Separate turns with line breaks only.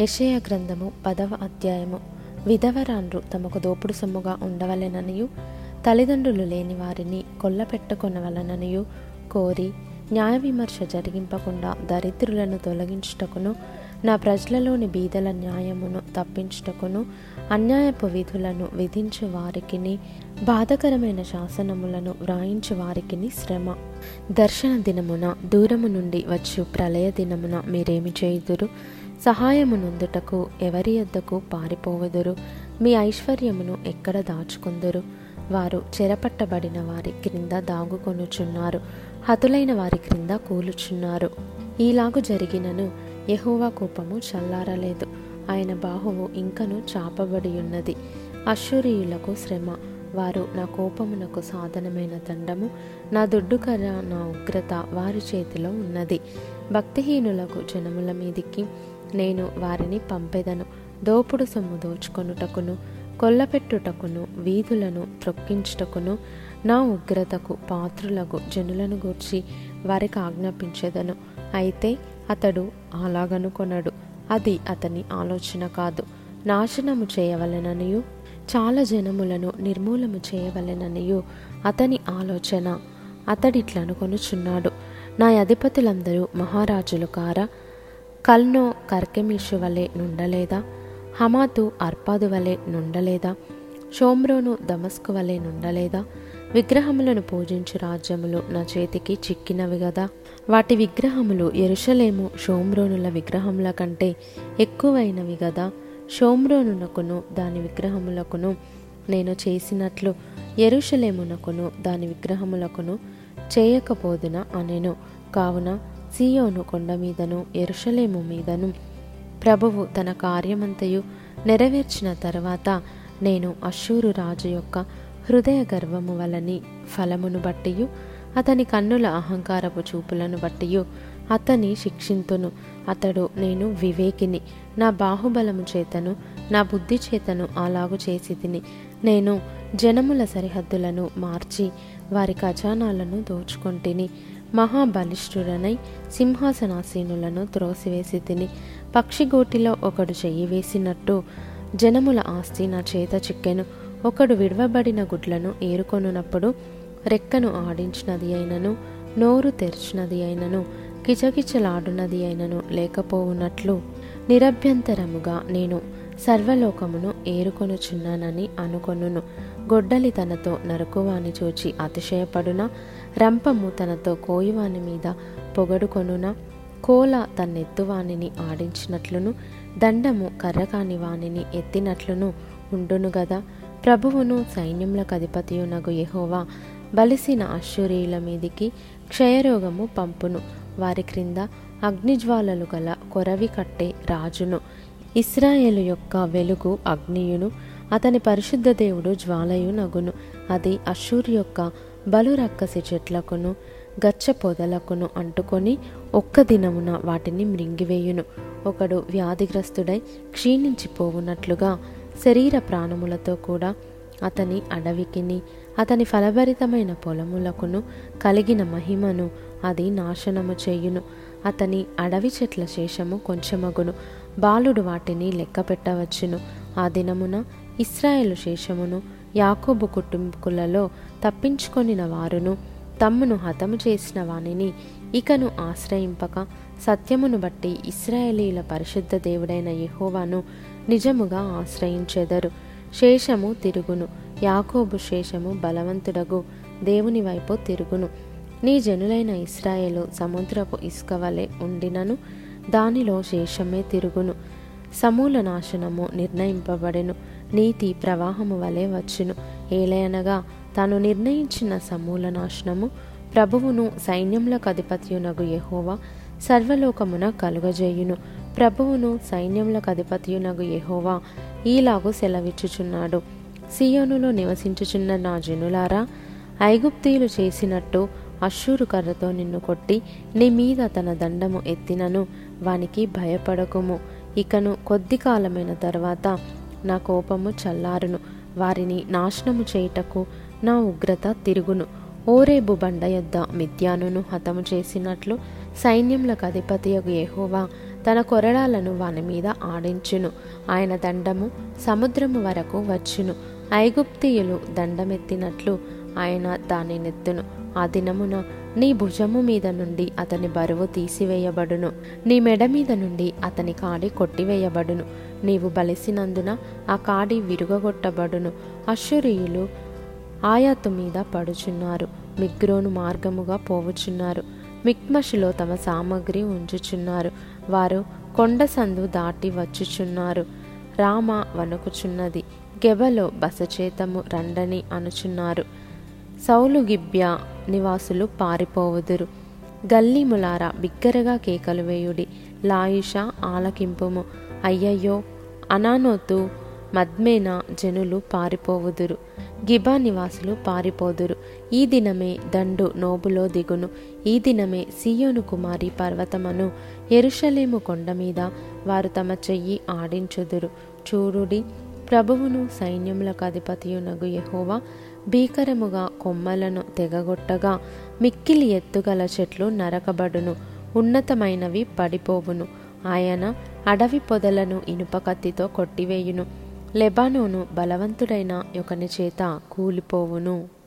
యషయ గ్రంథము పదవ అధ్యాయము. విధవరాన్రు తమకు దోపుడు సొమ్ముగా ఉండవలెననియు తల్లిదండ్రులు లేని వారిని కొల్లపెట్టుకొనవలననియు కోరి న్యాయ విమర్శ జరిగింపకుండా దరిద్రులను తొలగించుటకును నా ప్రజలలోని బీదల న్యాయమును తప్పించుటకును అన్యాయపు విధులను విధించు వారికిని బాధకరమైన శాసనములను వ్రాయించు వారికిని శ్రమ. దర్శన దినమున దూరము నుండి వచ్చు ప్రళయ దినమున మీరేమి చేయుదురు? సహాయము నొందుటకు ఎవరి యొద్దకు పారిపోవదురు? మీ ఐశ్వర్యమును ఎక్కడ దాచుకుందురు? వారు చెరపట్టబడిన వారి క్రింద దాగుకొనుచున్నారు. హతులైన వారి క్రింద కూలుచున్నారు. ఈలాగు జరిగినను యహోవా కోపము చల్లారలేదు. ఆయన బాహువు ఇంకను చాపబడి ఉన్నది అశ్వరీయులకు శ్రమ. వారు నా కోపమునకు సాధనమైన దండము నా దుడ్డుకర నా ఉగ్రత వారి చేతిలో ఉన్నది. భక్తిహీనులకు జనముల మీదికి నేను వారిని పంపెదను. దోపుడు సొమ్ము దోచుకొనుటకును కొల్లపెట్టుటకును వీధులను త్రొక్కించుటకును నా ఉగ్రతకు పాత్రులకు జనులను గూర్చి వారికి ఆజ్ఞాపించెదను. అయితే అతడు అలాగనుకొనడు అది అతని ఆలోచన కాదు. నాశనము చేయవలెననియు చాలా జనములను నిర్మూలము చేయవలెననియు అతని ఆలోచన. అతడిట్లనుకొనుచున్నాడు నా అధిపతులందరూ మహారాజులు కారా కల్నో కర్కెమిషు వలె నుండలేదా? హమాతు అర్పాదు వలె నుండలేదా? షోమ్రోను దమస్కు వలె నుండలేదా? విగ్రహములను పూజించు రాజ్యములు నా చేతికి చిక్కినవి గదా? వాటి విగ్రహములు ఎరుషలేము షోమ్రోనుల విగ్రహముల కంటే ఎక్కువైనవి గదా? షోమ్రోనునకును దాని విగ్రహములకును నేను చేసినట్లు ఎరుషలేమునకును దాని విగ్రహములకును చేయకపోదున అనెను? కావున సీయోను కొండ మీదను ఎరుషలేము మీదను. ప్రభువు తన కార్యమంతయు నెరవేర్చిన తర్వాత నేను అశూరు రాజు యొక్క హృదయ గర్వము వలని ఫలమును బట్టియు అతని కన్నుల అహంకారపు చూపులను బట్టియు అతని శిక్షింతును. అతడు నేను వివేకిని. నా బాహుబలము చేతను నా బుద్ధి చేతను అలాగు చేసి తిని నేను జనముల సరిహద్దులను మార్చి వారి ఖజానాలను దోచుకొంటిని. మహాబలిష్ఠుడనై సింహాసనాసీనులను త్రోసివేసి తిని పక్షిగోటిలో ఒకడు చెయ్యి వేసినట్టు జనముల ఆస్తి నా చేత చిక్కెను. ఒకడు విడవబడిన గుడ్లను ఏరుకొనున్నప్పుడు రెక్కను ఆడించినది అయినను నోరు తెరిచినది అయినను కిచకిచలాడునది అయినను లేకపోవునట్లు నిరభ్యంతరముగా నేను సర్వలోకమును ఏరుకొనుచున్నానని అనుకొనును. గొడ్డలి తనతో నరుకువాని చూచి అతిశయపడున? రంపము తనతో కోయివాని మీద పొగడుకొనున? కోల తన్నెత్తువానిని ఆడించినట్లును? దండము కర్రకాని వానిని ఎత్తినట్లును ఉండును గదా? ప్రభువును సైన్యములకు అధిపతియునగు యెహోవా బలిసిన అశ్వరీయుల మీదికి క్షయరోగము పంపును. వారి క్రింద అగ్నిజ్వాలలు గల కొరవి కట్టే రాజును. ఇస్రాయేలు యొక్క వెలుగు అగ్నియును అతని పరిశుద్ధ దేవుడు జ్వాలయు నగును అది అషూర్ యొక్క బలు రక్కసి చెట్లకును గచ్చ పొదలకును అంటుకొని ఒక్క దినమున వాటిని మృంగివేయును. ఒకడు వ్యాధిగ్రస్తుడై క్షీణించిపోవునట్లుగా శరీర ప్రాణములతో కూడా అతని అడవికిని అతని ఫలభరితమైన పొలములకును కలిగిన మహిమను అది నాశనము చేయును. అతని అడవి చెట్ల శేషము కొంచెమగును. బాలుడు వాటిని లెక్క పెట్టవచ్చును. ఆ దినమున ఇస్రాయేలు శేషమును యాకోబు కుటుంబకులలో తప్పించుకొనిన వారును తమ్మును హతము చేసిన వానిని ఇకను ఆశ్రయింపక సత్యమును బట్టి ఇస్రాయేలీల పరిశుద్ధ దేవుడైన యెహోవాను నిజముగా ఆశ్రయించెదరు. శేషము తిరుగును యాకోబు శేషము బలవంతుడగు దేవుని వైపు తిరుగును. నీ జనులైన ఇస్రాయేలు సముద్రపు ఇసుక వలె ఉండినను దానిలో శేషమే తిరుగును. సమూల నాశనము నిర్ణయింపబడెను. నీతి ప్రవాహము వలె వచ్చును. ఏలయనగా తాను నిర్ణయించిన సమూల నాశనము ప్రభువును సైన్యములకు అధిపతియునగు యహోవా సర్వలోకమున కలుగజేయును. ప్రభువును సైన్యములకు అధిపతియునగు యహోవా ఈలాగు సెలవిచ్చుచున్నాడు. సియోనులో నివసించుచున్న నా జనులారా ఐగుప్తీయులు చేసినట్టు అశ్షూరు కర్రతో నిన్ను కొట్టి నీ మీద తన దండము ఎత్తినను. వానికి భయపడకుము. ఇకను కొద్ది కాలమైన తర్వాత నా కోపము చల్లారును. వారిని నాశనము చేయుటకు నా ఉగ్రత తిరుగును. ఓరేబు బండ యొద్ద మిథ్యానును హతము చేసినట్లు సైన్యములకు అధిపతియగు యెహోవా తన కొరడాలను వాని మీద ఆడించును. ఆయన దండము సముద్రము వరకు వచ్చును. ఐగుప్తియులు దండమెత్తినట్లు ఆయన దానినెత్తును ఆ దినమున నీ భుజము మీద నుండి అతని బరువు తీసివేయబడును. నీ మెడ మీద నుండి అతని కాడి కొట్టివేయబడును. నీవు బలిసినందున ఆ కాడి విరుగగొట్టబడును. అశ్వరీయులు ఆయాతు మీద పడుచున్నారు. మిగ్రోను మార్గముగా పోవుచున్నారు. మిక్మషిలో తమ సామగ్రి ఉంచుచున్నారు. వారు కొండ సందు దాటి వచ్చుచున్నారు. రామ వణుకుచున్నది. గెబలో బసచేతము రండని అనుచున్నారు. సౌలు గిబ్యా నివాసులు పారిపోవుదురు. గల్లీములారా బిగ్గరగా కేకలు వేయుడి. లాయిష ఆలకింపుము. అయ్యయ్యో అనానోతు మద్మేన జనులు పారిపోవుదురు. గిబా నివాసులు పారిపోదురు. ఈ దినమే దండు నోబులో దిగును. ఈ దినమే సియోను కుమారి పర్వతమను. ఎరుషలేము కొండ మీద వారు తమ చెయ్యి ఆడించుదురు. చూడుడి ప్రభువును సైన్యములకు అధిపతియునగు యహోవా భీకరముగా కొమ్మలను తెగగొట్టగా మిక్కిలి ఎత్తుగల చెట్లు నరకబడును ఉన్నతమైనవి పడిపోవును. ఆయన అడవి పొదలను ఇనుప కత్తితో కొట్టివేయును. లెబానోను బలవంతుడైన ఒకని చేత కూలిపోవును.